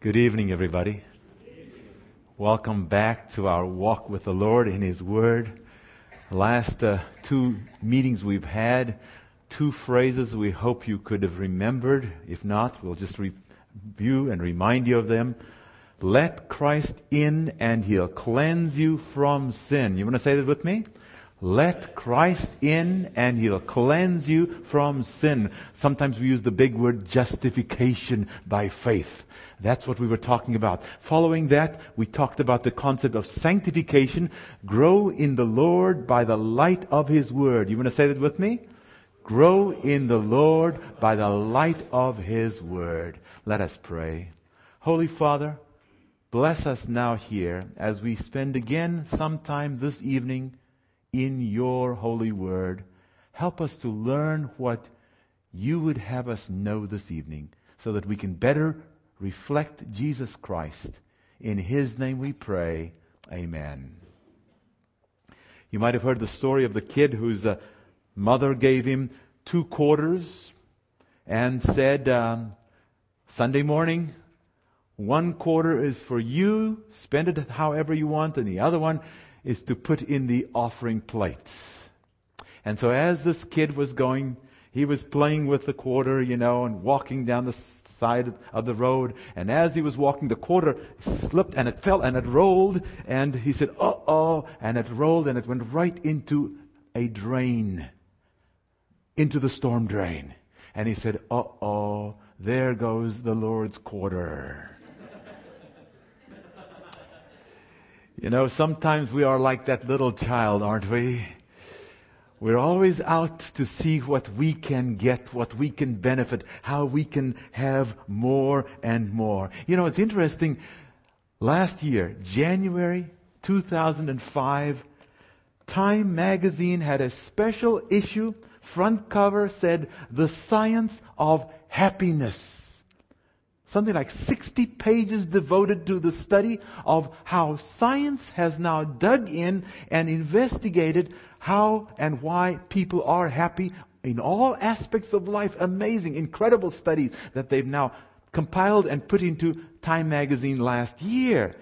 Good evening, everybody. Welcome back to our walk with the Lord in His Word. Last uh, two meetings we've had, two phrases we hope you could have remembered. If not, we'll just review and remind you of them. Let Christ in and He'll cleanse you from sin. You want to say that with me? Let Christ in and He'll cleanse you from sin. Sometimes we use the big word justification by faith. That's what we were talking about. Following that, we talked about the concept of sanctification. Grow in the Lord by the light of His Word. You want to say that with me? Grow in the Lord by the light of His Word. Let us pray. Holy Father, bless us now here as we spend again some time this evening in your holy word. Help us to learn what you would have us know this evening so that we can better reflect Jesus Christ. In his name we pray. Amen. You might have heard the story of the kid whose uh, mother gave him two quarters and said, um, Sunday morning, one quarter is for you, spend it however you want, and the other one is to put in the offering plates. And so as this kid was going, he was playing with the quarter, you know, and walking down the side of the road. And as he was walking, the quarter slipped and it fell and it rolled. And he said, uh oh. And it rolled and it went right into a drain, into the storm drain. And he said, uh oh, there goes the Lord's quarter. You know, sometimes we are like that little child, aren't we? We're always out to see what we can get, what we can benefit, how we can have more and more. You know, it's interesting. Last year, January 2005, Time magazine had a special issue. Front cover said, The Science of Happiness something like 60 pages devoted to the study of how science has now dug in and investigated how and why people are happy in all aspects of life. Amazing, incredible studies that they've now compiled and put into Time magazine last year.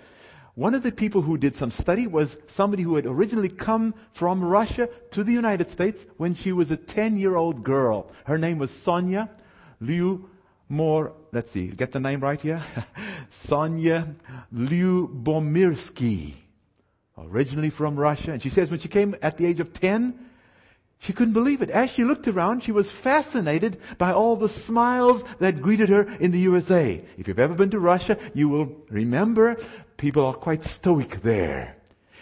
One of the people who did some study was somebody who had originally come from Russia to the United States when she was a 10 year old girl. Her name was Sonia Liu more, let's see, get the name right here? Sonia Lyubomirsky, originally from Russia. And she says when she came at the age of 10, she couldn't believe it. As she looked around, she was fascinated by all the smiles that greeted her in the USA. If you've ever been to Russia, you will remember people are quite stoic there.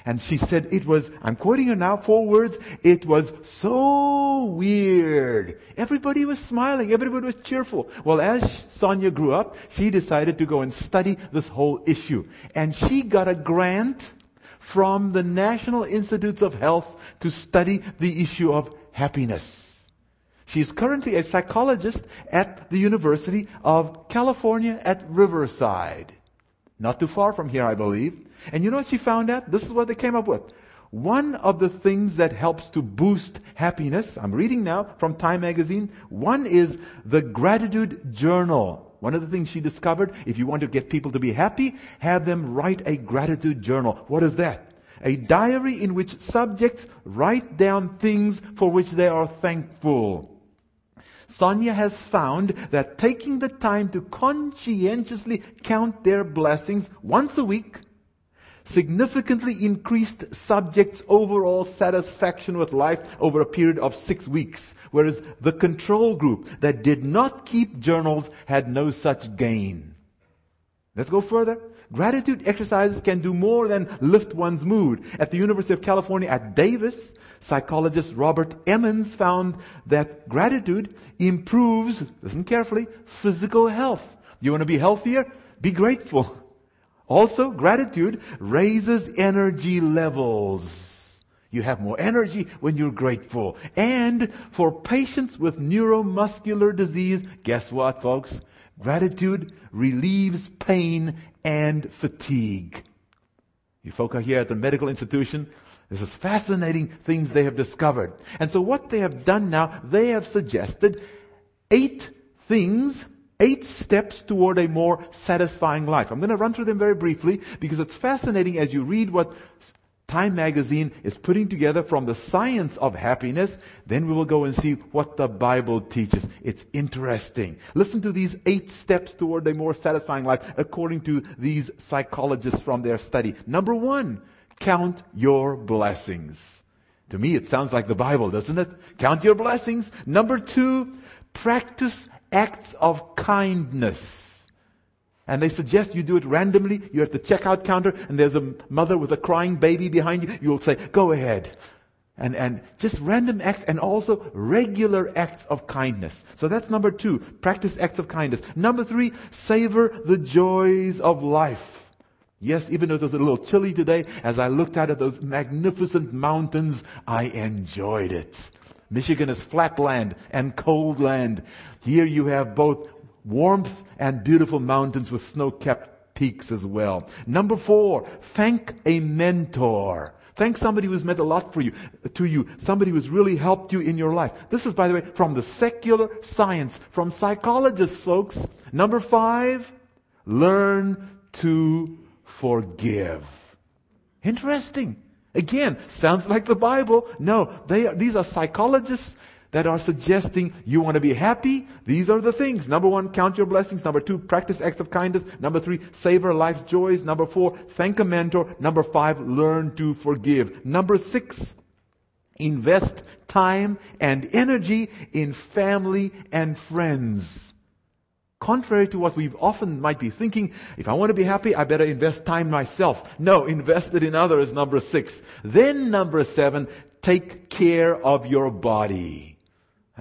And she said it was, I'm quoting her now, four words, it was so weird. Everybody was smiling, everybody was cheerful. Well, as Sonia grew up, she decided to go and study this whole issue. And she got a grant from the National Institutes of Health to study the issue of happiness. She is currently a psychologist at the University of California at Riverside. Not too far from here, I believe. And you know what she found out? This is what they came up with. One of the things that helps to boost happiness, I'm reading now from Time magazine, one is the gratitude journal. One of the things she discovered, if you want to get people to be happy, have them write a gratitude journal. What is that? A diary in which subjects write down things for which they are thankful. Sonia has found that taking the time to conscientiously count their blessings once a week significantly increased subjects' overall satisfaction with life over a period of six weeks, whereas the control group that did not keep journals had no such gain. Let's go further. Gratitude exercises can do more than lift one's mood. At the University of California at Davis, psychologist Robert Emmons found that gratitude improves, listen carefully, physical health. You want to be healthier? Be grateful. Also, gratitude raises energy levels. You have more energy when you're grateful. And for patients with neuromuscular disease, guess what, folks? Gratitude relieves pain and fatigue. You folk are here at the medical institution. This is fascinating things they have discovered. And so what they have done now, they have suggested eight things Eight steps toward a more satisfying life. I'm going to run through them very briefly because it's fascinating as you read what Time magazine is putting together from the science of happiness. Then we will go and see what the Bible teaches. It's interesting. Listen to these eight steps toward a more satisfying life according to these psychologists from their study. Number one, count your blessings. To me, it sounds like the Bible, doesn't it? Count your blessings. Number two, practice acts of kindness. And they suggest you do it randomly. You're at the checkout counter and there's a mother with a crying baby behind you. You'll say, go ahead. And, and just random acts and also regular acts of kindness. So that's number two. Practice acts of kindness. Number three, savor the joys of life. Yes, even though it was a little chilly today, as I looked out at those magnificent mountains, I enjoyed it. Michigan is flat land and cold land. Here you have both warmth and beautiful mountains with snow-capped peaks as well. Number four, thank a mentor. Thank somebody who's meant a lot for you, to you. Somebody who's really helped you in your life. This is, by the way, from the secular science, from psychologists, folks. Number five, learn to forgive. Interesting. Again, sounds like the Bible. No, they are, these are psychologists that are suggesting you want to be happy, these are the things. Number one, count your blessings. Number two, practice acts of kindness. Number three, savor life's joys. Number four, thank a mentor. Number five, learn to forgive. Number six, invest time and energy in family and friends. Contrary to what we often might be thinking, if I want to be happy, I better invest time myself. No, invest it in others, number six. Then number seven, take care of your body.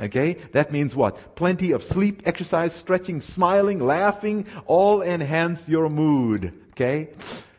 Okay? That means what? Plenty of sleep, exercise, stretching, smiling, laughing, all enhance your mood. Okay?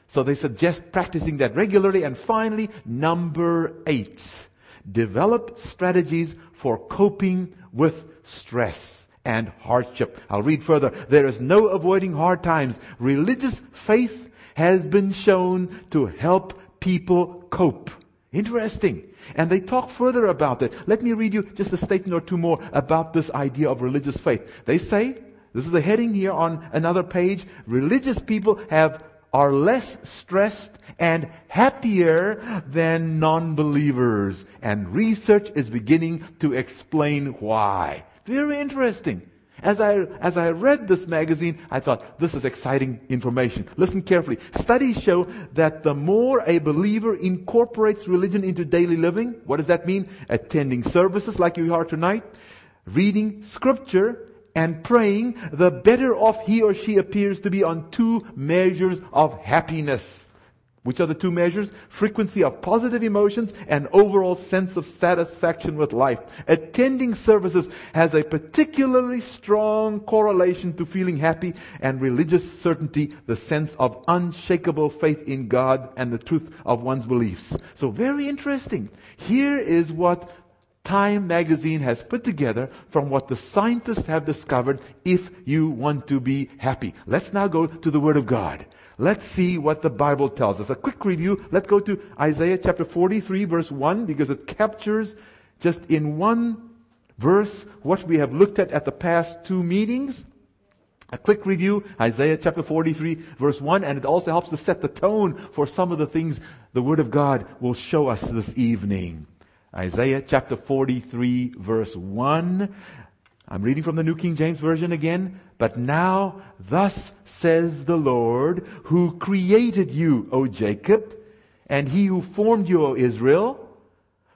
So they suggest practicing that regularly. And finally, number eight. Develop strategies for coping with stress and hardship. I'll read further. There is no avoiding hard times. Religious faith has been shown to help people cope. Interesting. And they talk further about it. Let me read you just a statement or two more about this idea of religious faith. They say, this is a heading here on another page, religious people have are less stressed and happier than non-believers. And research is beginning to explain why. Very interesting. As I, as I read this magazine, I thought, this is exciting information. Listen carefully. Studies show that the more a believer incorporates religion into daily living, what does that mean? Attending services like you are tonight, reading scripture, and praying, the better off he or she appears to be on two measures of happiness. Which are the two measures? Frequency of positive emotions and overall sense of satisfaction with life. Attending services has a particularly strong correlation to feeling happy and religious certainty, the sense of unshakable faith in God and the truth of one's beliefs. So very interesting. Here is what Time magazine has put together from what the scientists have discovered if you want to be happy. Let's now go to the Word of God. Let's see what the Bible tells us. A quick review. Let's go to Isaiah chapter 43 verse 1 because it captures just in one verse what we have looked at at the past two meetings. A quick review, Isaiah chapter 43 verse 1, and it also helps to set the tone for some of the things the Word of God will show us this evening. Isaiah chapter 43 verse 1. I'm reading from the New King James Version again. But now, thus says the Lord, who created you, O Jacob, and he who formed you, O Israel.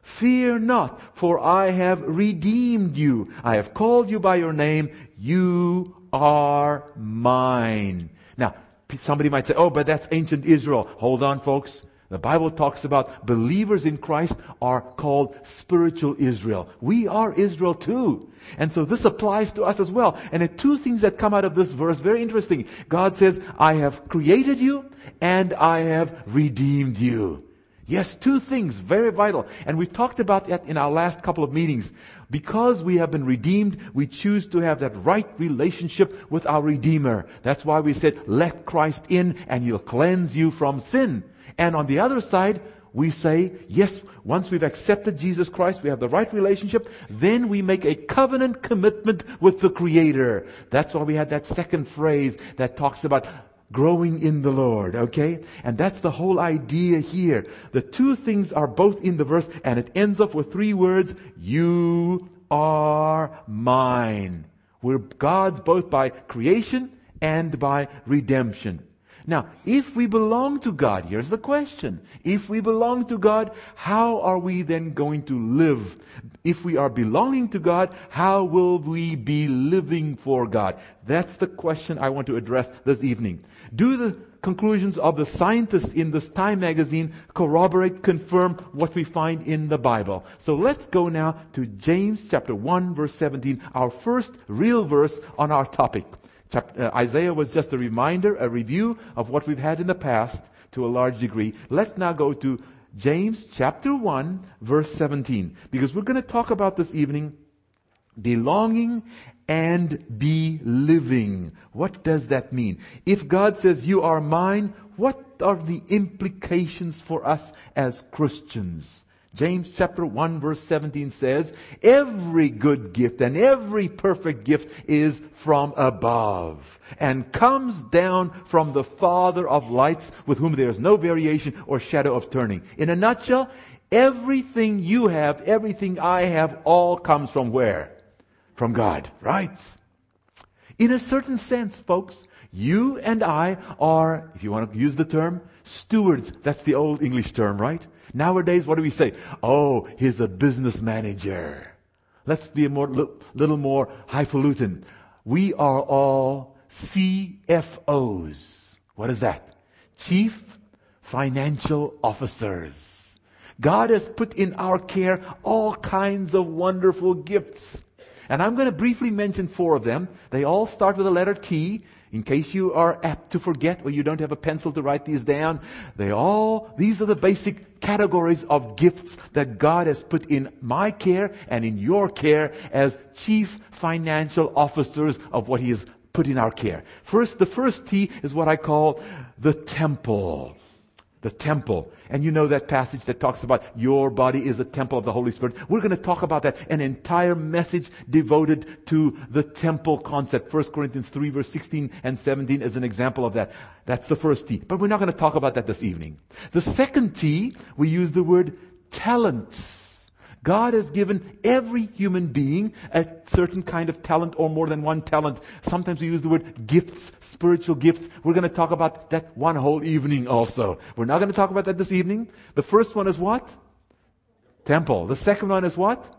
Fear not, for I have redeemed you. I have called you by your name. You are mine. Now, somebody might say, oh, but that's ancient Israel. Hold on, folks. The Bible talks about believers in Christ are called spiritual Israel. We are Israel too. And so this applies to us as well. And the two things that come out of this verse, very interesting. God says, I have created you and I have redeemed you. Yes, two things, very vital. And we talked about that in our last couple of meetings. Because we have been redeemed, we choose to have that right relationship with our Redeemer. That's why we said, let Christ in and He'll cleanse you from sin. And on the other side, we say, yes, once we've accepted Jesus Christ, we have the right relationship, then we make a covenant commitment with the Creator. That's why we had that second phrase that talks about growing in the Lord, okay? And that's the whole idea here. The two things are both in the verse and it ends up with three words, you are mine. We're God's both by creation and by redemption. Now, if we belong to God, here's the question. If we belong to God, how are we then going to live? If we are belonging to God, how will we be living for God? That's the question I want to address this evening. Do the conclusions of the scientists in this Time magazine corroborate, confirm what we find in the Bible? So let's go now to James chapter 1 verse 17, our first real verse on our topic. Chapter, uh, Isaiah was just a reminder, a review of what we've had in the past to a large degree. Let's now go to James chapter 1 verse 17 because we're going to talk about this evening belonging and be living. What does that mean? If God says you are mine, what are the implications for us as Christians? James chapter 1 verse 17 says, every good gift and every perfect gift is from above and comes down from the Father of lights with whom there is no variation or shadow of turning. In a nutshell, everything you have, everything I have, all comes from where? From God, right? In a certain sense, folks, you and I are, if you want to use the term, stewards. That's the old English term, right? Nowadays, what do we say? Oh, he's a business manager. Let's be a more, little more highfalutin. We are all CFOs. What is that? Chief Financial Officers. God has put in our care all kinds of wonderful gifts. And I'm going to briefly mention four of them. They all start with the letter T. In case you are apt to forget or you don't have a pencil to write these down, they all, these are the basic categories of gifts that God has put in my care and in your care as chief financial officers of what He has put in our care. First, the first T is what I call the temple the temple. And you know that passage that talks about your body is a temple of the Holy Spirit. We're going to talk about that. An entire message devoted to the temple concept. 1 Corinthians 3 verse 16 and 17 is an example of that. That's the first T. But we're not going to talk about that this evening. The second T, we use the word talents. God has given every human being a certain kind of talent or more than one talent. Sometimes we use the word gifts, spiritual gifts. We're going to talk about that one whole evening also. We're not going to talk about that this evening. The first one is what? Temple. The second one is what?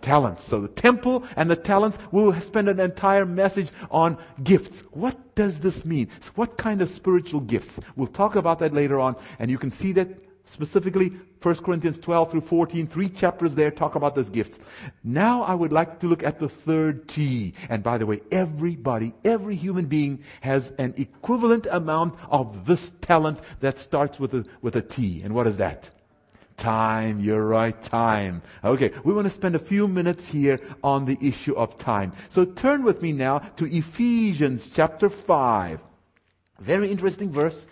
Talents. So the temple and the talents, we'll spend an entire message on gifts. What does this mean? What kind of spiritual gifts? We'll talk about that later on, and you can see that Specifically, 1 Corinthians 12 through 14, three chapters there talk about those gifts. Now I would like to look at the third T. And by the way, everybody, every human being has an equivalent amount of this talent that starts with a, with a T. And what is that? Time. You're right. Time. Okay. We want to spend a few minutes here on the issue of time. So turn with me now to Ephesians chapter 5. Very interesting verse.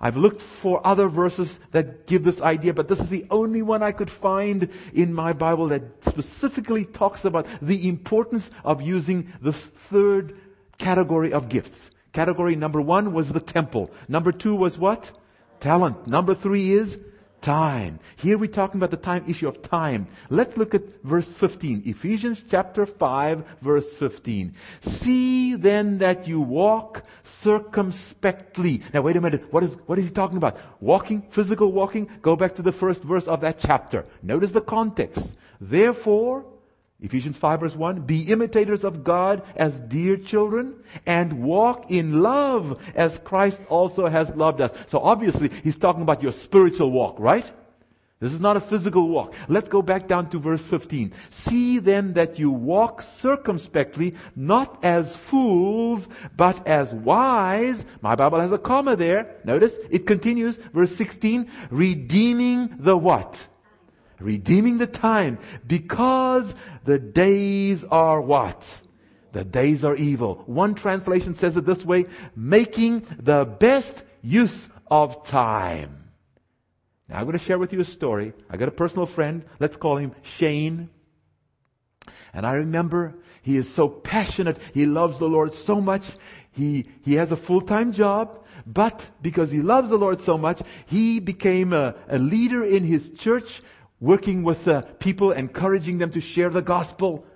I've looked for other verses that give this idea, but this is the only one I could find in my Bible that specifically talks about the importance of using this third category of gifts. Category number one was the temple. Number two was what? Talent. Number three is time. Here we're talking about the time issue of time. Let's look at verse 15. Ephesians chapter 5 verse 15. See then that you walk circumspectly. Now wait a minute. What is, what is he talking about? Walking, physical walking? Go back to the first verse of that chapter. Notice the context. Therefore, Ephesians 5 verse 1, be imitators of God as dear children and walk in love as Christ also has loved us. So obviously he's talking about your spiritual walk, right? This is not a physical walk. Let's go back down to verse 15. See then that you walk circumspectly, not as fools, but as wise. My Bible has a comma there. Notice it continues, verse 16, redeeming the what? Redeeming the time because the days are what? The days are evil. One translation says it this way, making the best use of time. Now I'm going to share with you a story. I got a personal friend. Let's call him Shane. And I remember he is so passionate. He loves the Lord so much. He, he has a full-time job, but because he loves the Lord so much, he became a, a leader in his church, working with the people, encouraging them to share the gospel.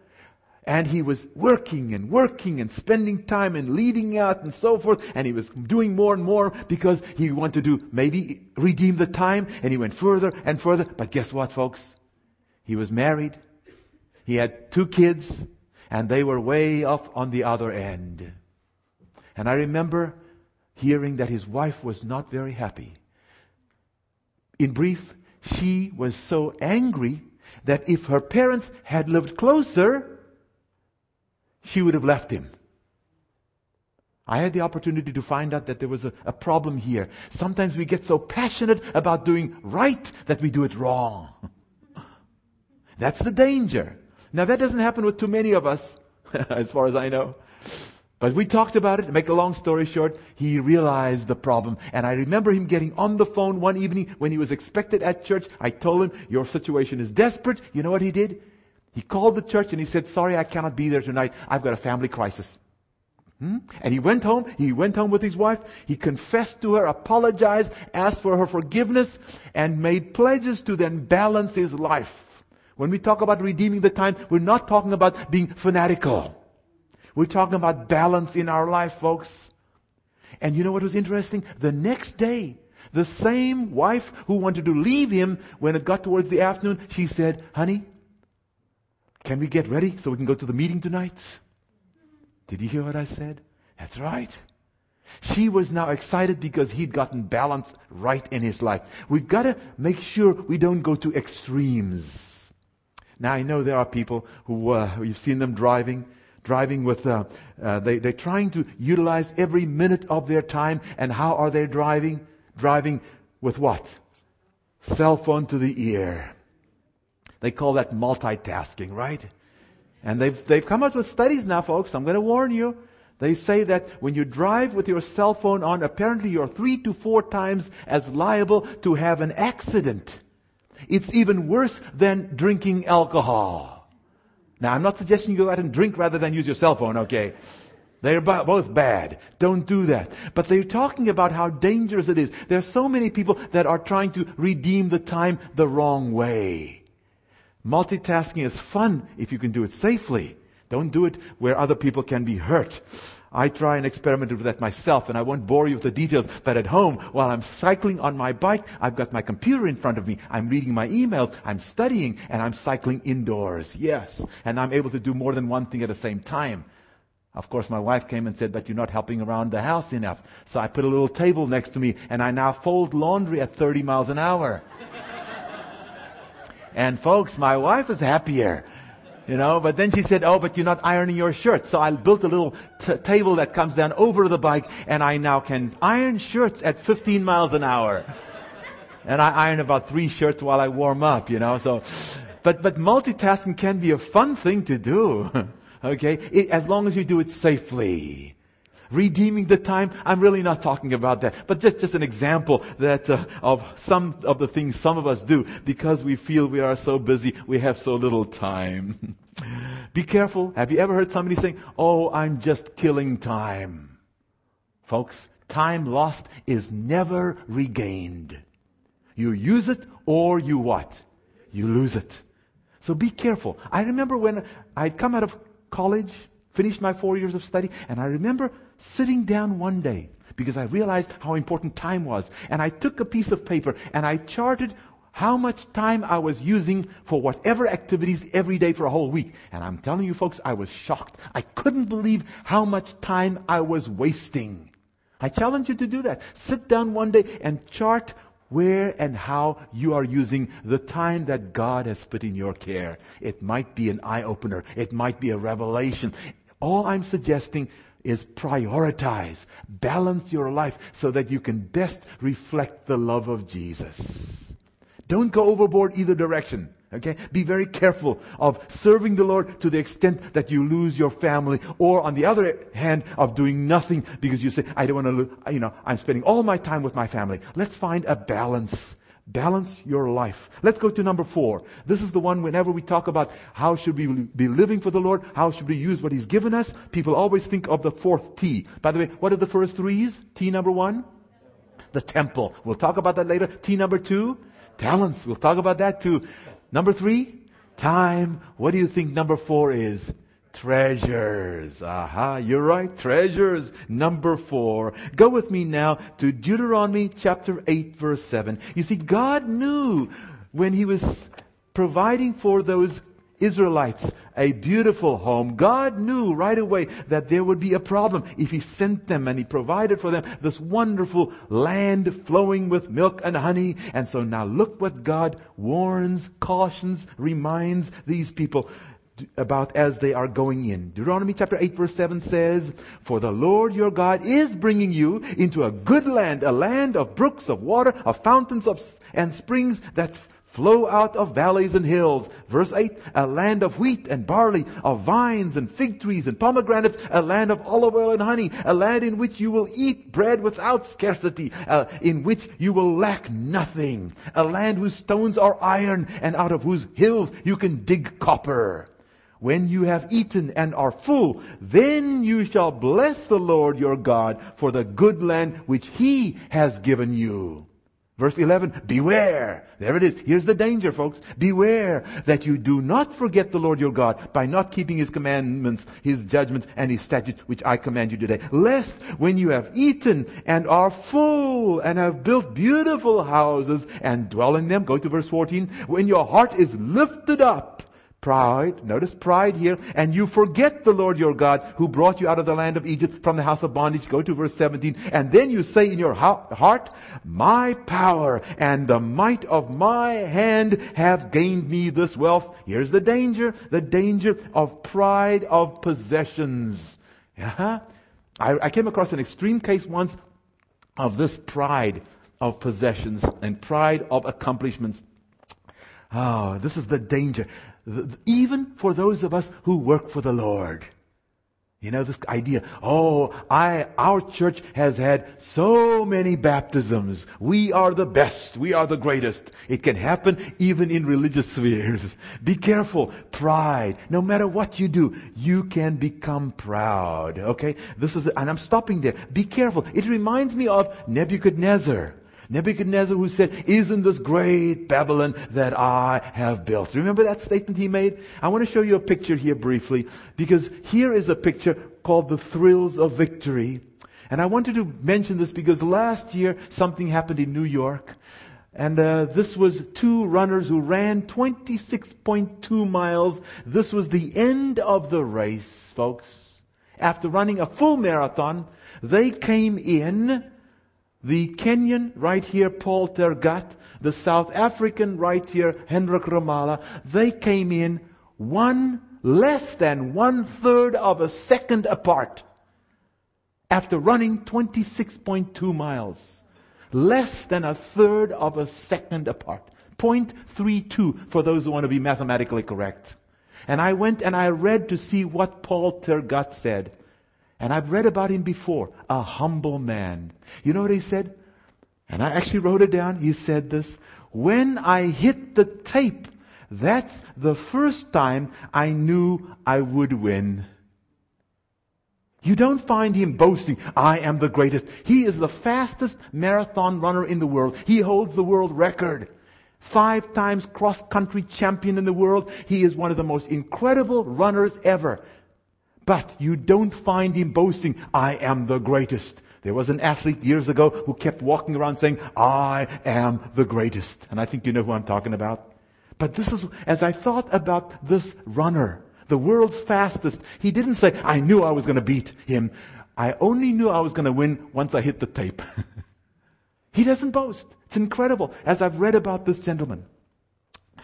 And he was working and working and spending time and leading out and so forth. And he was doing more and more because he wanted to maybe redeem the time. And he went further and further. But guess what, folks? He was married. He had two kids and they were way off on the other end. And I remember hearing that his wife was not very happy. In brief, she was so angry that if her parents had lived closer, she would have left him. I had the opportunity to find out that there was a, a, problem here. Sometimes we get so passionate about doing right that we do it wrong. That's the danger. Now that doesn't happen with too many of us, as far as I know. But we talked about it. To make a long story short, he realized the problem. And I remember him getting on the phone one evening when he was expected at church. I told him, your situation is desperate. You know what he did? He called the church and he said, sorry, I cannot be there tonight. I've got a family crisis. Hmm? And he went home. He went home with his wife. He confessed to her, apologized, asked for her forgiveness, and made pledges to then balance his life. When we talk about redeeming the time, we're not talking about being fanatical. We're talking about balance in our life, folks. And you know what was interesting? The next day, the same wife who wanted to leave him when it got towards the afternoon, she said, honey, can we get ready so we can go to the meeting tonight? Did you hear what I said? That's right. She was now excited because he'd gotten balance right in his life. We've got to make sure we don't go to extremes. Now I know there are people who, uh, you've seen them driving, driving with, uh, uh, they, they're trying to utilize every minute of their time. And how are they driving? Driving with what? Cell phone to the ear. They call that multitasking, right? And they've, they've come up with studies now, folks. I'm going to warn you. They say that when you drive with your cell phone on, apparently you're three to four times as liable to have an accident. It's even worse than drinking alcohol. Now, I'm not suggesting you go out and drink rather than use your cell phone, okay? They're both bad. Don't do that. But they're talking about how dangerous it is. There are so many people that are trying to redeem the time the wrong way. Multitasking is fun if you can do it safely. Don't do it where other people can be hurt. I try and experiment with that myself, and I won't bore you with the details, but at home, while I'm cycling on my bike, I've got my computer in front of me. I'm reading my emails, I'm studying, and I'm cycling indoors. Yes. And I'm able to do more than one thing at the same time. Of course, my wife came and said, but you're not helping around the house enough. So I put a little table next to me, and I now fold laundry at 30 miles an hour. And folks, my wife is happier. You know, but then she said, oh, but you're not ironing your shirts. So I built a little t- table that comes down over the bike and I now can iron shirts at 15 miles an hour. And I iron about three shirts while I warm up, you know, so, but, but multitasking can be a fun thing to do. okay? It, as long as you do it safely redeeming the time. I'm really not talking about that, but just, just an example that uh, of some of the things some of us do because we feel we are so busy, we have so little time. Be careful. Have you ever heard somebody saying, "Oh, I'm just killing time"? Folks, time lost is never regained. You use it or you what? You lose it. So be careful. I remember when I'd come out of college, finished my four years of study, and I remember sitting down one day because I realized how important time was. And I took a piece of paper and I charted how much time I was using for whatever activities every day for a whole week. And I'm telling you folks, I was shocked. I couldn't believe how much time I was wasting. I challenge you to do that. Sit down one day and chart where and how you are using the time that God has put in your care. It might be an eye opener. It might be a revelation. All I'm suggesting is prioritize, balance your life so that you can best reflect the love of Jesus. Don't go overboard either direction. Okay? Be very careful of serving the Lord to the extent that you lose your family or on the other hand of doing nothing because you say, I don't want to, you know, I'm spending all my time with my family. Let's find a balance Balance your life. Let's go to number four. This is the one whenever we talk about how should we be living for the Lord, how should we use what He's given us, people always think of the fourth T. By the way, what are the first threes? T number one? The temple. We'll talk about that later. T number two? Talents. We'll talk about that too. Number three? Time. What do you think number four is? Treasures. Aha, you're right. Treasures. Number four. Go with me now to Deuteronomy chapter 8 verse 7. You see, God knew when He was providing for those Israelites a beautiful home. God knew right away that there would be a problem if He sent them and He provided for them this wonderful land flowing with milk and honey. And so now look what God warns, cautions, reminds these people about as they are going in. Deuteronomy chapter 8 verse 7 says, For the Lord your God is bringing you into a good land, a land of brooks of water, of fountains of, and springs that flow out of valleys and hills. Verse 8, a land of wheat and barley, of vines and fig trees and pomegranates, a land of olive oil and honey, a land in which you will eat bread without scarcity, uh, in which you will lack nothing, a land whose stones are iron and out of whose hills you can dig copper. When you have eaten and are full, then you shall bless the Lord your God for the good land which he has given you. Verse 11, beware. There it is. Here's the danger, folks. Beware that you do not forget the Lord your God by not keeping his commandments, his judgments, and his statutes, which I command you today. Lest when you have eaten and are full and have built beautiful houses and dwell in them, go to verse 14, when your heart is lifted up Pride, notice pride here, and you forget the Lord your God who brought you out of the land of Egypt from the house of bondage. Go to verse 17. And then you say in your heart, my power and the might of my hand have gained me this wealth. Here's the danger, the danger of pride of possessions. Uh-huh. I, I came across an extreme case once of this pride of possessions and pride of accomplishments. Oh, this is the danger even for those of us who work for the Lord. You know, this idea, oh, I, our church has had so many baptisms. We are the best. We are the greatest. It can happen even in religious spheres. Be careful. Pride. No matter what you do, you can become proud. Okay? This is, and I'm stopping there. Be careful. It reminds me of Nebuchadnezzar. Nebuchadnezzar who said, isn't this great Babylon that I have built? Remember that statement he made? I want to show you a picture here briefly because here is a picture called the thrills of victory. And I wanted to mention this because last year something happened in New York. And uh, this was two runners who ran 26.2 miles. This was the end of the race, folks. After running a full marathon, they came in the Kenyan right here, Paul Tergat, the South African right here, Hendrick Ramaala, they came in one, less than one third of a second apart after running 26.2 miles. Less than a third of a second apart. 0.32 for those who want to be mathematically correct. And I went and I read to see what Paul Tergat said. And I've read about him before. A humble man. You know what he said? And I actually wrote it down. He said this. When I hit the tape, that's the first time I knew I would win. You don't find him boasting, I am the greatest. He is the fastest marathon runner in the world. He holds the world record. Five times cross country champion in the world. He is one of the most incredible runners ever. But you don't find him boasting, I am the greatest. There was an athlete years ago who kept walking around saying, I am the greatest. And I think you know who I'm talking about. But this is, as I thought about this runner, the world's fastest, he didn't say, I knew I was going to beat him. I only knew I was going to win once I hit the tape. he doesn't boast. It's incredible as I've read about this gentleman.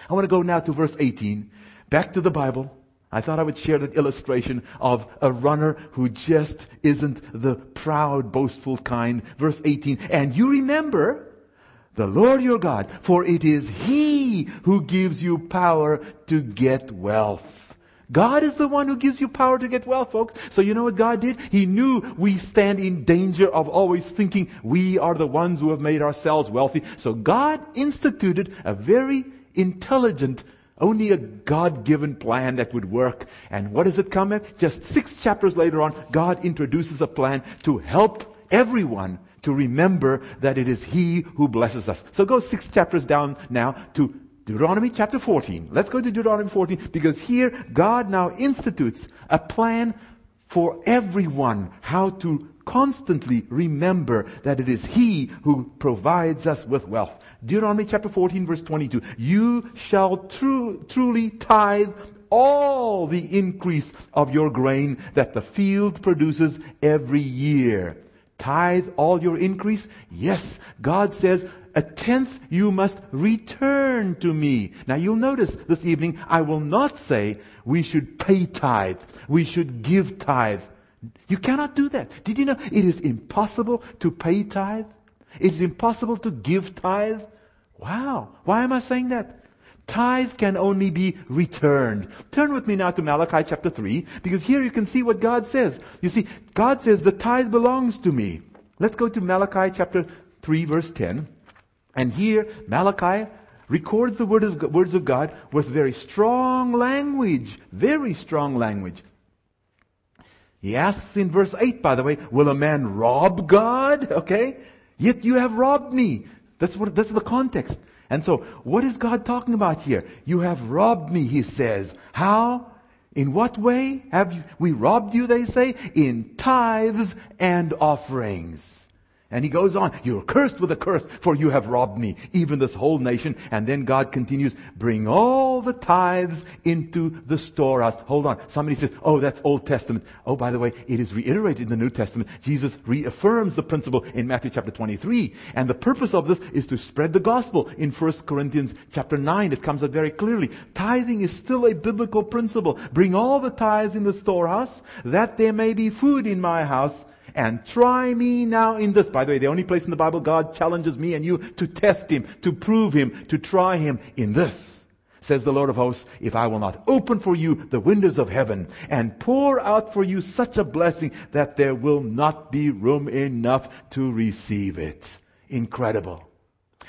I want to go now to verse 18. Back to the Bible. I thought I would share that illustration of a runner who just isn't the proud, boastful kind. Verse 18. And you remember the Lord your God, for it is He who gives you power to get wealth. God is the one who gives you power to get wealth, folks. So you know what God did? He knew we stand in danger of always thinking we are the ones who have made ourselves wealthy. So God instituted a very intelligent, only a God-given plan that would work. And what does it come at? Just six chapters later on, God introduces a plan to help everyone to remember that it is He who blesses us. So go six chapters down now to Deuteronomy chapter 14. Let's go to Deuteronomy 14 because here God now institutes a plan for everyone how to constantly remember that it is He who provides us with wealth. Deuteronomy chapter 14 verse 22. You shall tru- truly tithe all the increase of your grain that the field produces every year. Tithe all your increase? Yes. God says, a tenth you must return to me. Now you'll notice this evening, I will not say we should pay tithe. We should give tithe. You cannot do that. Did you know it is impossible to pay tithe? It is impossible to give tithe. Wow. Why am I saying that? Tithe can only be returned. Turn with me now to Malachi chapter 3, because here you can see what God says. You see, God says the tithe belongs to me. Let's go to Malachi chapter 3 verse 10. And here, Malachi records the words of God with very strong language. Very strong language. He asks in verse 8, by the way, will a man rob God? Okay? Yet you have robbed me. That's what, that's the context. And so, what is God talking about here? You have robbed me, he says. How? In what way have we robbed you, they say? In tithes and offerings. And he goes on, you're cursed with a curse, for you have robbed me, even this whole nation. And then God continues, bring all the tithes into the storehouse. Hold on. Somebody says, oh, that's Old Testament. Oh, by the way, it is reiterated in the New Testament. Jesus reaffirms the principle in Matthew chapter 23. And the purpose of this is to spread the gospel. In 1 Corinthians chapter 9, it comes out very clearly. Tithing is still a biblical principle. Bring all the tithes in the storehouse, that there may be food in my house and try me now in this. By the way, the only place in the Bible God challenges me and you to test Him, to prove Him, to try Him in this. Says the Lord of hosts, if I will not open for you the windows of heaven and pour out for you such a blessing that there will not be room enough to receive it. Incredible.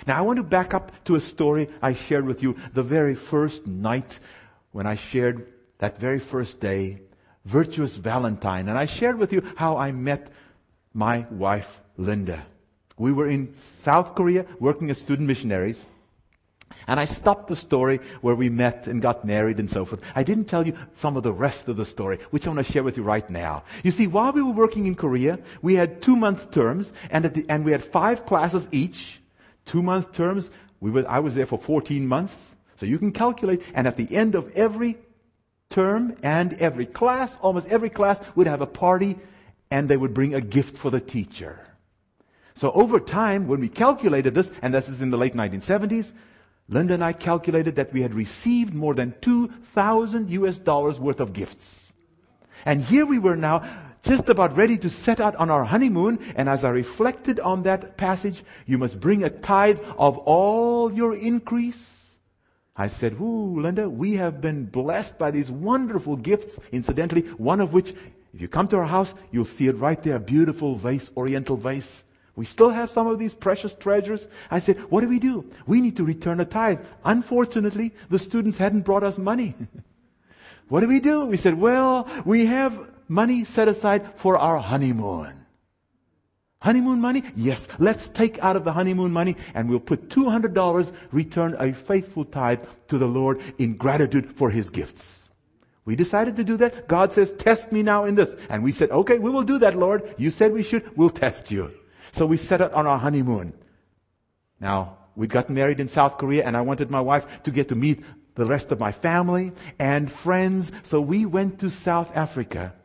Now I want to back up to a story I shared with you the very first night when I shared that very first day Virtuous Valentine. And I shared with you how I met my wife, Linda. We were in South Korea working as student missionaries. And I stopped the story where we met and got married and so forth. I didn't tell you some of the rest of the story, which I want to share with you right now. You see, while we were working in Korea, we had two month terms and, the, and we had five classes each. Two month terms. We were, I was there for 14 months. So you can calculate. And at the end of every term and every class, almost every class we'd have a party and they would bring a gift for the teacher. So over time, when we calculated this, and this is in the late 1970s, Linda and I calculated that we had received more than 2,000 US dollars worth of gifts. And here we were now just about ready to set out on our honeymoon. And as I reflected on that passage, you must bring a tithe of all your increase I said, Ooh, Linda, we have been blessed by these wonderful gifts. Incidentally, one of which, if you come to our house, you'll see it right there, a beautiful vase, oriental vase. We still have some of these precious treasures. I said, what do we do? We need to return a tithe. Unfortunately, the students hadn't brought us money. what do we do? We said, well, we have money set aside for our honeymoon. Honeymoon money? Yes. Let's take out of the honeymoon money and we'll put $200, return a faithful tithe to the Lord in gratitude for His gifts. We decided to do that. God says, test me now in this. And we said, okay, we will do that, Lord. You said we should. We'll test you. So we set it on our honeymoon. Now, we'd gotten married in South Korea and I wanted my wife to get to meet the rest of my family and friends. So we went to South Africa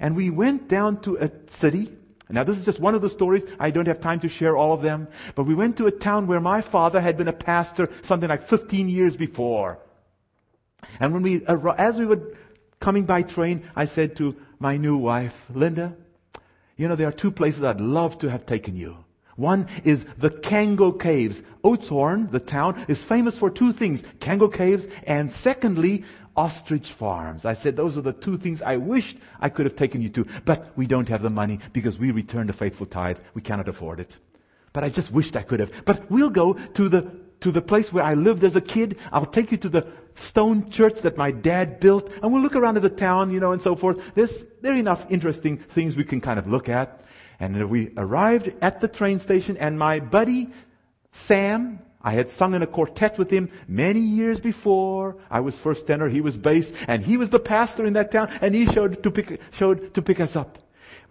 and we went down to a city now, this is just one of the stories. I don't have time to share all of them. But we went to a town where my father had been a pastor something like 15 years before. And when we, as we were coming by train, I said to my new wife, Linda, you know, there are two places I'd love to have taken you. One is the Cango Caves. Oudtshoorn, the town, is famous for two things, Cango Caves, and secondly, ostrich farms. I said, those are the two things I wished I could have taken you to, but we don't have the money because we returned a faithful tithe. We cannot afford it. But I just wished I could have. But we'll go to the, to the place where I lived as a kid. I'll take you to the stone church that my dad built and we'll look around at the town, you know, and so forth. There's, there are enough interesting things we can kind of look at. And we arrived at the train station and my buddy, Sam, I had sung in a quartet with him many years before. I was first tenor, he was bass, and he was the pastor in that town, and he showed to pick, showed to pick us up.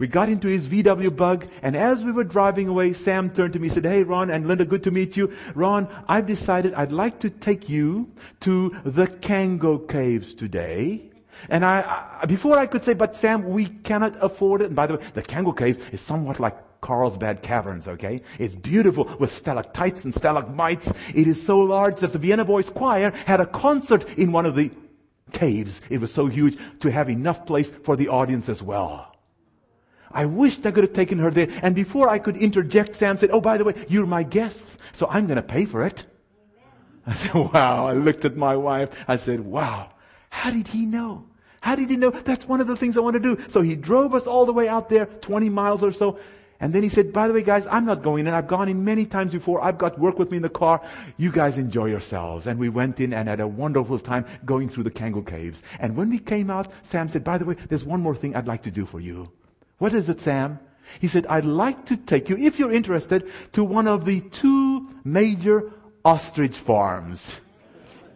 We got into his VW bug, and as we were driving away, Sam turned to me and said, Hey, Ron and Linda, good to meet you. Ron, I've decided I'd like to take you to the Cango Caves today. And I, I, before I could say, but Sam, we cannot afford it. And by the way, the Cango Caves is somewhat like Carlsbad Caverns, okay? It's beautiful with stalactites and stalagmites. It is so large that the Vienna Boys Choir had a concert in one of the caves. It was so huge to have enough place for the audience as well. I wished I could have taken her there. And before I could interject, Sam said, Oh, by the way, you're my guests, so I'm going to pay for it. I said, Wow. I looked at my wife. I said, Wow. How did he know? How did he know? That's one of the things I want to do. So he drove us all the way out there, 20 miles or so. And then he said, by the way, guys, I'm not going in. I've gone in many times before. I've got work with me in the car. You guys enjoy yourselves. And we went in and had a wonderful time going through the Cango caves. And when we came out, Sam said, by the way, there's one more thing I'd like to do for you. What is it, Sam? He said, I'd like to take you, if you're interested, to one of the two major ostrich farms.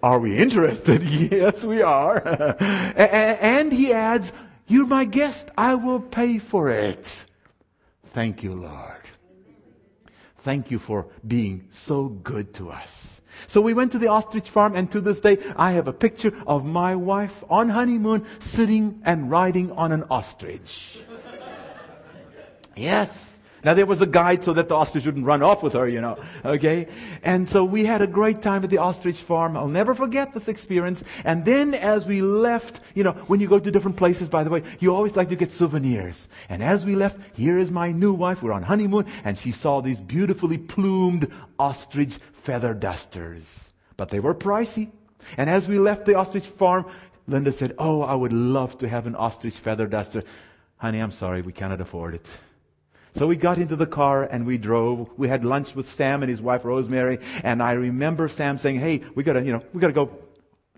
Are we interested? yes, we are. and he adds, you're my guest. I will pay for it. Thank you, Lord. Thank you for being so good to us. So we went to the ostrich farm and to this day I have a picture of my wife on honeymoon sitting and riding on an ostrich. Yes. Now there was a guide so that the ostrich wouldn't run off with her, you know. Okay? And so we had a great time at the ostrich farm. I'll never forget this experience. And then as we left, you know, when you go to different places, by the way, you always like to get souvenirs. And as we left, here is my new wife. We're on honeymoon and she saw these beautifully plumed ostrich feather dusters. But they were pricey. And as we left the ostrich farm, Linda said, Oh, I would love to have an ostrich feather duster. Honey, I'm sorry, we cannot afford it. So we got into the car and we drove. We had lunch with Sam and his wife Rosemary. And I remember Sam saying, Hey, we gotta, you know, we gotta go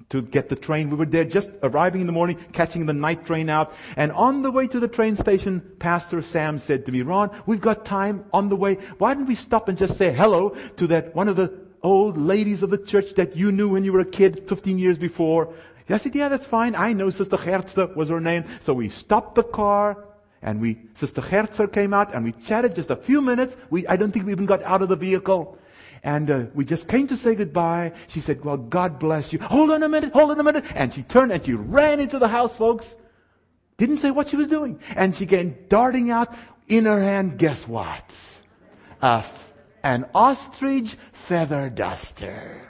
to get the train. We were there just arriving in the morning, catching the night train out. And on the way to the train station, Pastor Sam said to me, Ron, we've got time on the way. Why don't we stop and just say hello to that one of the old ladies of the church that you knew when you were a kid 15 years before? I said, yeah, that's fine. I know Sister Gertze was her name. So we stopped the car, and we, Sister Herzer came out and we chatted just a few minutes. We, I don't think we even got out of the vehicle. And uh, we just came to say goodbye. She said, well, God bless you. Hold on a minute, hold on a minute. And she turned and she ran into the house, folks. Didn't say what she was doing. And she came darting out in her hand, guess what? A, an ostrich feather duster.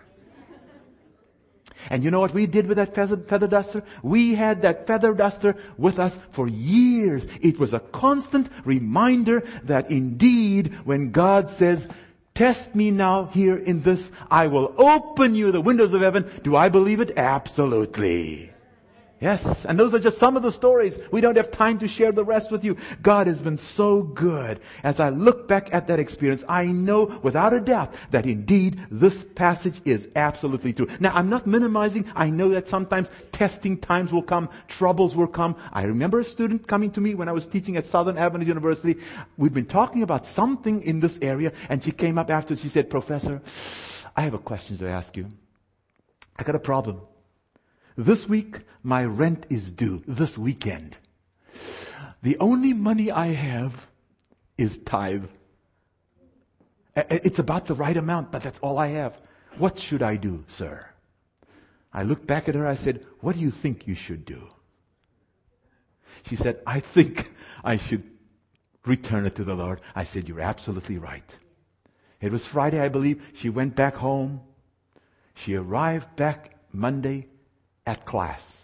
And you know what we did with that feather, feather, duster? We had that feather duster with us for years. It was a constant reminder that indeed when God says, test me now here in this, I will open you the windows of heaven. Do I believe it? Absolutely. Yes, and those are just some of the stories. We don't have time to share the rest with you. God has been so good. As I look back at that experience, I know without a doubt that indeed this passage is absolutely true. Now, I'm not minimizing. I know that sometimes testing times will come, troubles will come. I remember a student coming to me when I was teaching at Southern Adventist University. We'd been talking about something in this area, and she came up after. She said, Professor, I have a question to ask you. I got a problem. This week, my rent is due. This weekend. The only money I have is tithe. It's about the right amount, but that's all I have. What should I do, sir? I looked back at her. I said, What do you think you should do? She said, I think I should return it to the Lord. I said, You're absolutely right. It was Friday, I believe. She went back home. She arrived back Monday at class.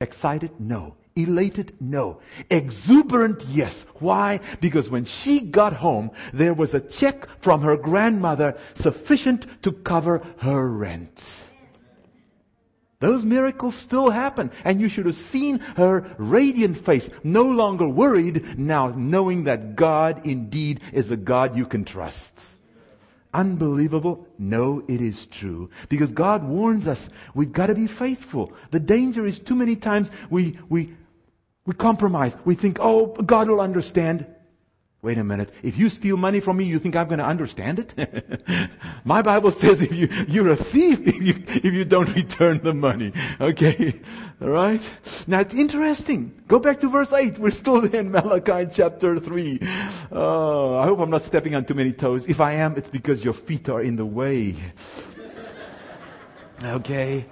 Excited? No. Elated? No. Exuberant? Yes. Why? Because when she got home, there was a check from her grandmother sufficient to cover her rent. Those miracles still happen. And you should have seen her radiant face, no longer worried, now knowing that God indeed is a God you can trust. Unbelievable? No, it is true. Because God warns us, we've got to be faithful. The danger is too many times we, we, we compromise. We think, oh, God will understand. Wait a minute. If you steal money from me, you think I'm going to understand it? My Bible says if you, you're a thief if you, if you don't return the money. Okay. All right. Now it's interesting. Go back to verse 8. We're still in Malachi chapter 3. Oh, I hope I'm not stepping on too many toes. If I am, it's because your feet are in the way. Okay.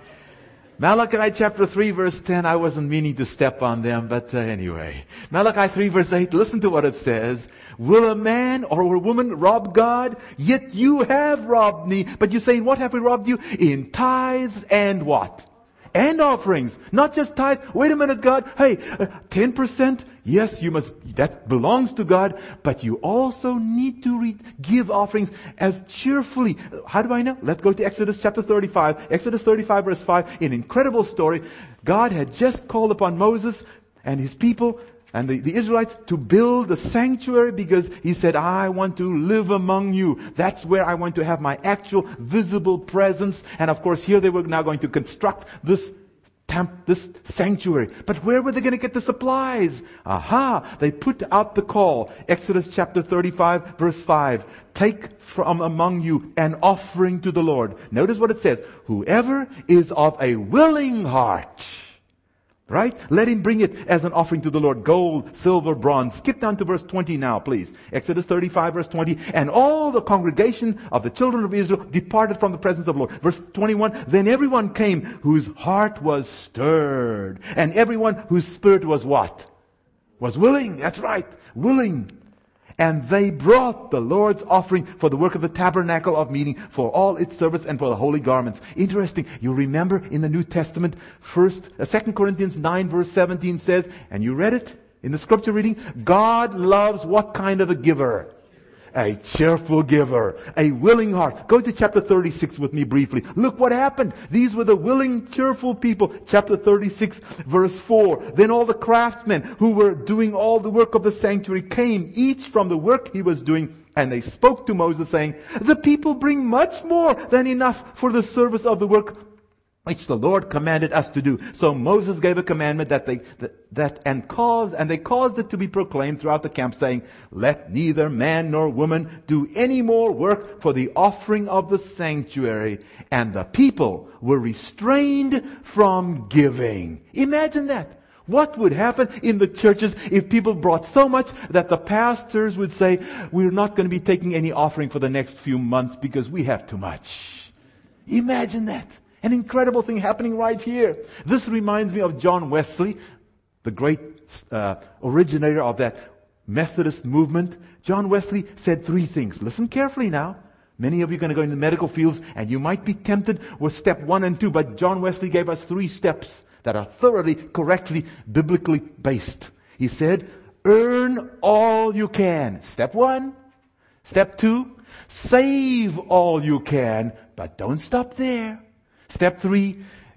Malachi chapter 3 verse 10, I wasn't meaning to step on them, but uh, anyway. Malachi 3 verse 8, listen to what it says. Will a man or a woman rob God? Yet you have robbed me. But you're saying, what have we robbed you? In tithes and what? And offerings. Not just tithe. Wait a minute, God. Hey, uh, 10%? Yes, you must, that belongs to God, but you also need to re- give offerings as cheerfully. How do I know? Let's go to Exodus chapter 35. Exodus 35 verse 5, an incredible story. God had just called upon Moses and his people and the, the Israelites to build the sanctuary because he said, I want to live among you. That's where I want to have my actual visible presence. And of course, here they were now going to construct this temp, this sanctuary. But where were they going to get the supplies? Aha! They put out the call. Exodus chapter 35 verse 5. Take from among you an offering to the Lord. Notice what it says. Whoever is of a willing heart Right? Let him bring it as an offering to the Lord. Gold, silver, bronze. Skip down to verse 20 now, please. Exodus 35 verse 20. And all the congregation of the children of Israel departed from the presence of the Lord. Verse 21. Then everyone came whose heart was stirred. And everyone whose spirit was what? Was willing. That's right. Willing and they brought the Lord's offering for the work of the tabernacle of meeting, for all its service and for the holy garments. Interesting. You remember in the New Testament, first, uh, 2 Corinthians 9 verse 17 says, and you read it in the scripture reading, God loves what kind of a giver? A cheerful giver, a willing heart. Go to chapter 36 with me briefly. Look what happened. These were the willing, cheerful people. Chapter 36 verse 4. Then all the craftsmen who were doing all the work of the sanctuary came, each from the work he was doing, and they spoke to Moses saying, the people bring much more than enough for the service of the work which the Lord commanded us to do. So Moses gave a commandment that they, that, that, and caused, and they caused it to be proclaimed throughout the camp saying, let neither man nor woman do any more work for the offering of the sanctuary. And the people were restrained from giving. Imagine that. What would happen in the churches if people brought so much that the pastors would say, we're not going to be taking any offering for the next few months because we have too much. Imagine that. An incredible thing happening right here. This reminds me of John Wesley, the great uh, originator of that Methodist movement. John Wesley said three things. Listen carefully now. Many of you are going to go into the medical fields and you might be tempted with step one and two, but John Wesley gave us three steps that are thoroughly, correctly, biblically based. He said, earn all you can. Step one. Step two, save all you can, but don't stop there. Step three,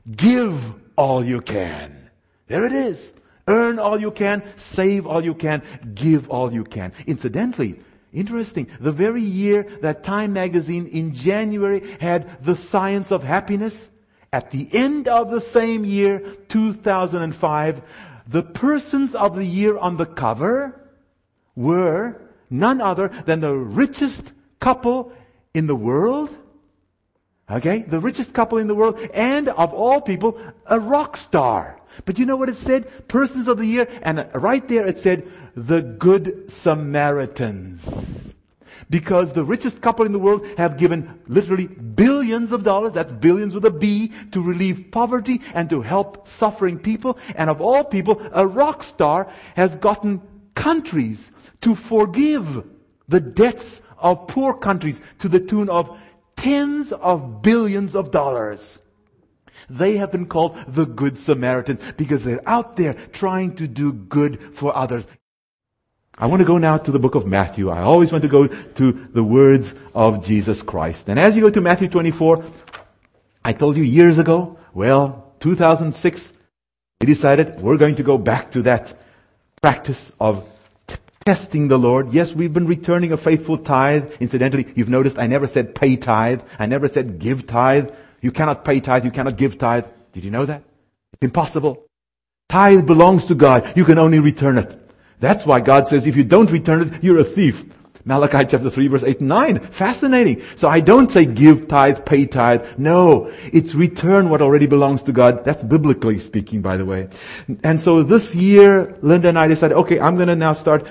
give all you can. There it is. Earn all you can, save all you can, give all you can. Incidentally, interesting, the very year that Time magazine in January had the science of happiness, at the end of the same year, 2005, the persons of the year on the cover were none other than the richest couple in the world Okay? The richest couple in the world, and of all people, a rock star. But you know what it said? Persons of the year, and right there it said, the Good Samaritans. Because the richest couple in the world have given literally billions of dollars, that's billions with a B, to relieve poverty and to help suffering people. And of all people, a rock star has gotten countries to forgive the debts of poor countries to the tune of tens of billions of dollars. They have been called the Good Samaritans because they're out there trying to do good for others. I want to go now to the book of Matthew. I always want to go to the words of Jesus Christ. And as you go to Matthew 24, I told you years ago, well, 2006, we decided we're going to go back to that practice of testing the Lord. Yes, we've been returning a faithful tithe. Incidentally, you've noticed I never said pay tithe. I never said give tithe. You cannot pay tithe. You cannot give tithe. Did you know that? It's impossible. Tithe belongs to God. You can only return it. That's why God says if you don't return it, you're a thief. Malachi chapter 3 verse 8 and 9. Fascinating. So I don't say give tithe, pay tithe. No. It's return what already belongs to God. That's biblically speaking, by the way. And so this year, Linda and I decided, okay, I'm gonna now start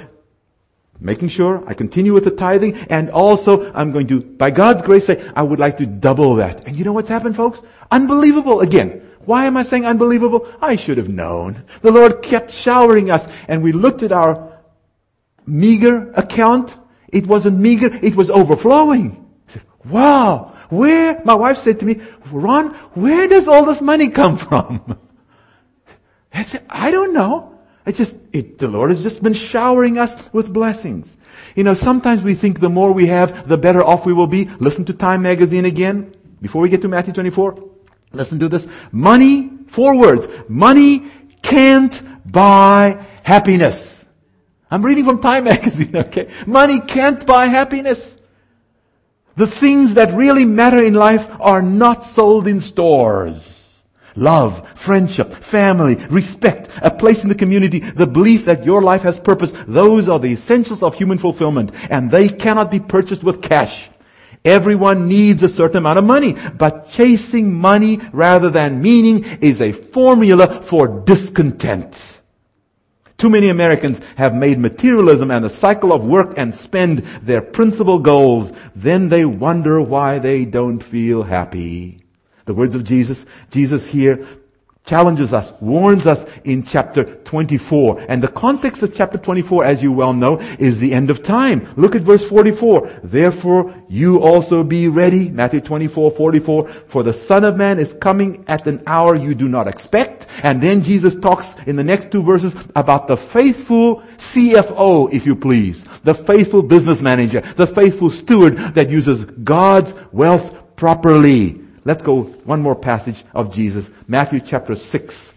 making sure I continue with the tithing and also I'm going to, by God's grace, say, I would like to double that. And you know what's happened, folks? Unbelievable again. Why am I saying unbelievable? I should have known. The Lord kept showering us and we looked at our meager account it wasn't meager, it was overflowing. I said, wow, where, my wife said to me, Ron, where does all this money come from? I said, I don't know. It just, it, the Lord has just been showering us with blessings. You know, sometimes we think the more we have, the better off we will be. Listen to Time Magazine again. Before we get to Matthew 24, listen to this. Money, four words. Money can't buy happiness. I'm reading from Time magazine, okay? Money can't buy happiness. The things that really matter in life are not sold in stores. Love, friendship, family, respect, a place in the community, the belief that your life has purpose, those are the essentials of human fulfillment, and they cannot be purchased with cash. Everyone needs a certain amount of money, but chasing money rather than meaning is a formula for discontent. Too many Americans have made materialism and the cycle of work and spend their principal goals. Then they wonder why they don't feel happy. The words of Jesus, Jesus here challenges us, warns us in chapter 24. And the context of chapter 24, as you well know, is the end of time. Look at verse 44. Therefore, you also be ready. Matthew 24, 44. For the Son of Man is coming at an hour you do not expect. And then Jesus talks in the next two verses about the faithful CFO, if you please. The faithful business manager. The faithful steward that uses God's wealth properly. Let's go one more passage of Jesus. Matthew chapter 6.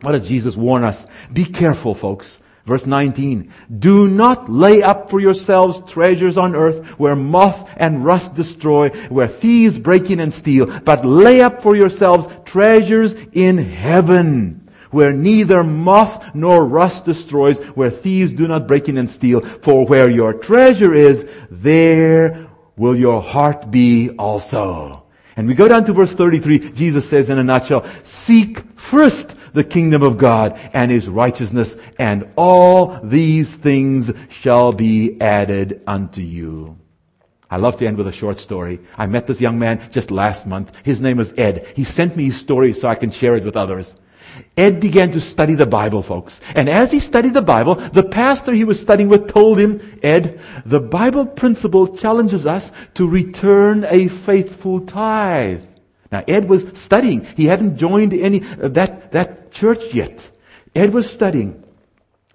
What does Jesus warn us? Be careful, folks. Verse 19. Do not lay up for yourselves treasures on earth where moth and rust destroy, where thieves break in and steal, but lay up for yourselves treasures in heaven where neither moth nor rust destroys, where thieves do not break in and steal. For where your treasure is, there will your heart be also. And we go down to verse 33, Jesus says in a nutshell, seek first the kingdom of God and his righteousness, and all these things shall be added unto you. I love to end with a short story. I met this young man just last month. His name is Ed. He sent me his story so I can share it with others. Ed began to study the Bible, folks. And as he studied the Bible, the pastor he was studying with told him, Ed, the Bible principle challenges us to return a faithful tithe. Now, Ed was studying. He hadn't joined any, uh, that, that church yet. Ed was studying.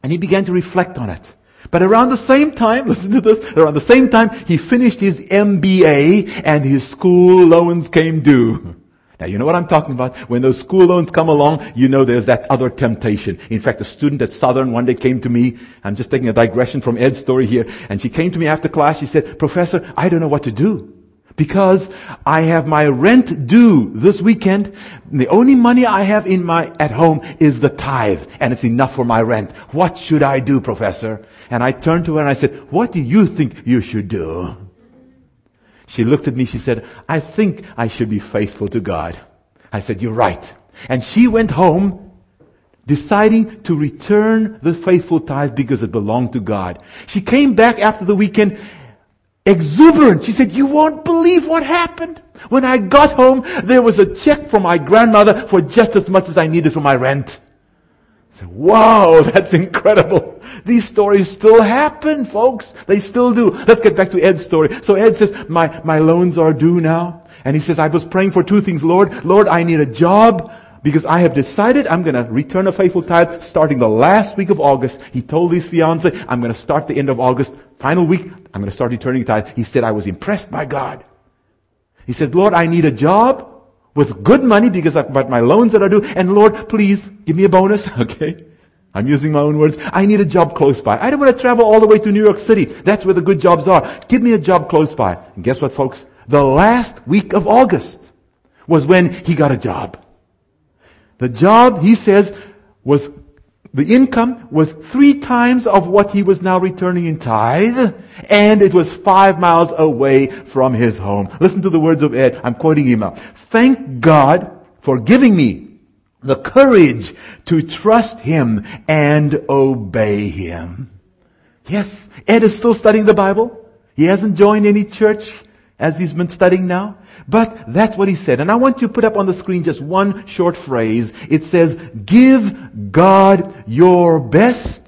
And he began to reflect on it. But around the same time, listen to this, around the same time, he finished his MBA and his school loans came due. Now, you know what I'm talking about? When those school loans come along, you know there's that other temptation. In fact, a student at Southern one day came to me. I'm just taking a digression from Ed's story here. And she came to me after class. She said, Professor, I don't know what to do. Because I have my rent due this weekend. The only money I have in my, at home is the tithe. And it's enough for my rent. What should I do, Professor? And I turned to her and I said, what do you think you should do? She looked at me, she said, I think I should be faithful to God. I said, you're right. And she went home deciding to return the faithful tithe because it belonged to God. She came back after the weekend exuberant. She said, you won't believe what happened. When I got home, there was a check from my grandmother for just as much as I needed for my rent. So, wow, that's incredible. These stories still happen, folks. They still do. Let's get back to Ed's story. So Ed says, my, my loans are due now. And he says, I was praying for two things. Lord, Lord, I need a job because I have decided I'm going to return a faithful tithe starting the last week of August. He told his fiance, I'm going to start the end of August, final week, I'm going to start returning tithe. He said, I was impressed by God. He says, Lord, I need a job. With good money because of about my loans that I do. And Lord, please give me a bonus. Okay. I'm using my own words. I need a job close by. I don't want to travel all the way to New York City. That's where the good jobs are. Give me a job close by. And guess what, folks? The last week of August was when he got a job. The job, he says, was the income was three times of what he was now returning in tithe, and it was five miles away from his home. Listen to the words of Ed. I'm quoting him now. Thank God for giving me the courage to trust him and obey him. Yes, Ed is still studying the Bible. He hasn't joined any church as he's been studying now. But that's what he said. And I want to put up on the screen just one short phrase. It says, give God your best.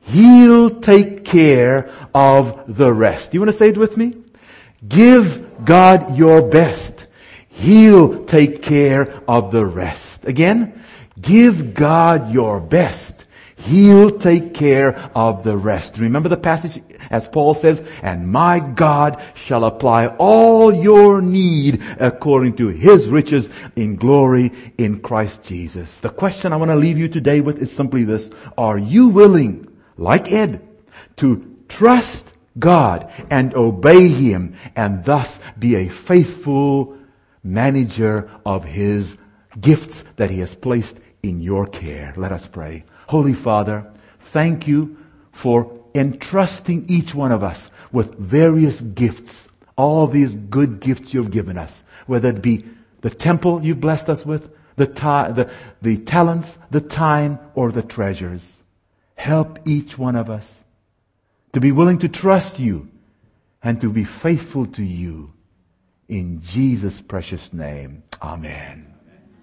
He'll take care of the rest. You want to say it with me? Give God your best. He'll take care of the rest. Again, give God your best. He'll take care of the rest. Remember the passage as Paul says, and my God shall apply all your need according to his riches in glory in Christ Jesus. The question I want to leave you today with is simply this. Are you willing, like Ed, to trust God and obey him and thus be a faithful manager of his gifts that he has placed in your care. Let us pray. Holy Father, thank you for entrusting each one of us with various gifts, all these good gifts you've given us, whether it be the temple you've blessed us with, the, ta- the, the talents, the time, or the treasures. Help each one of us to be willing to trust you and to be faithful to you in Jesus' precious name. Amen.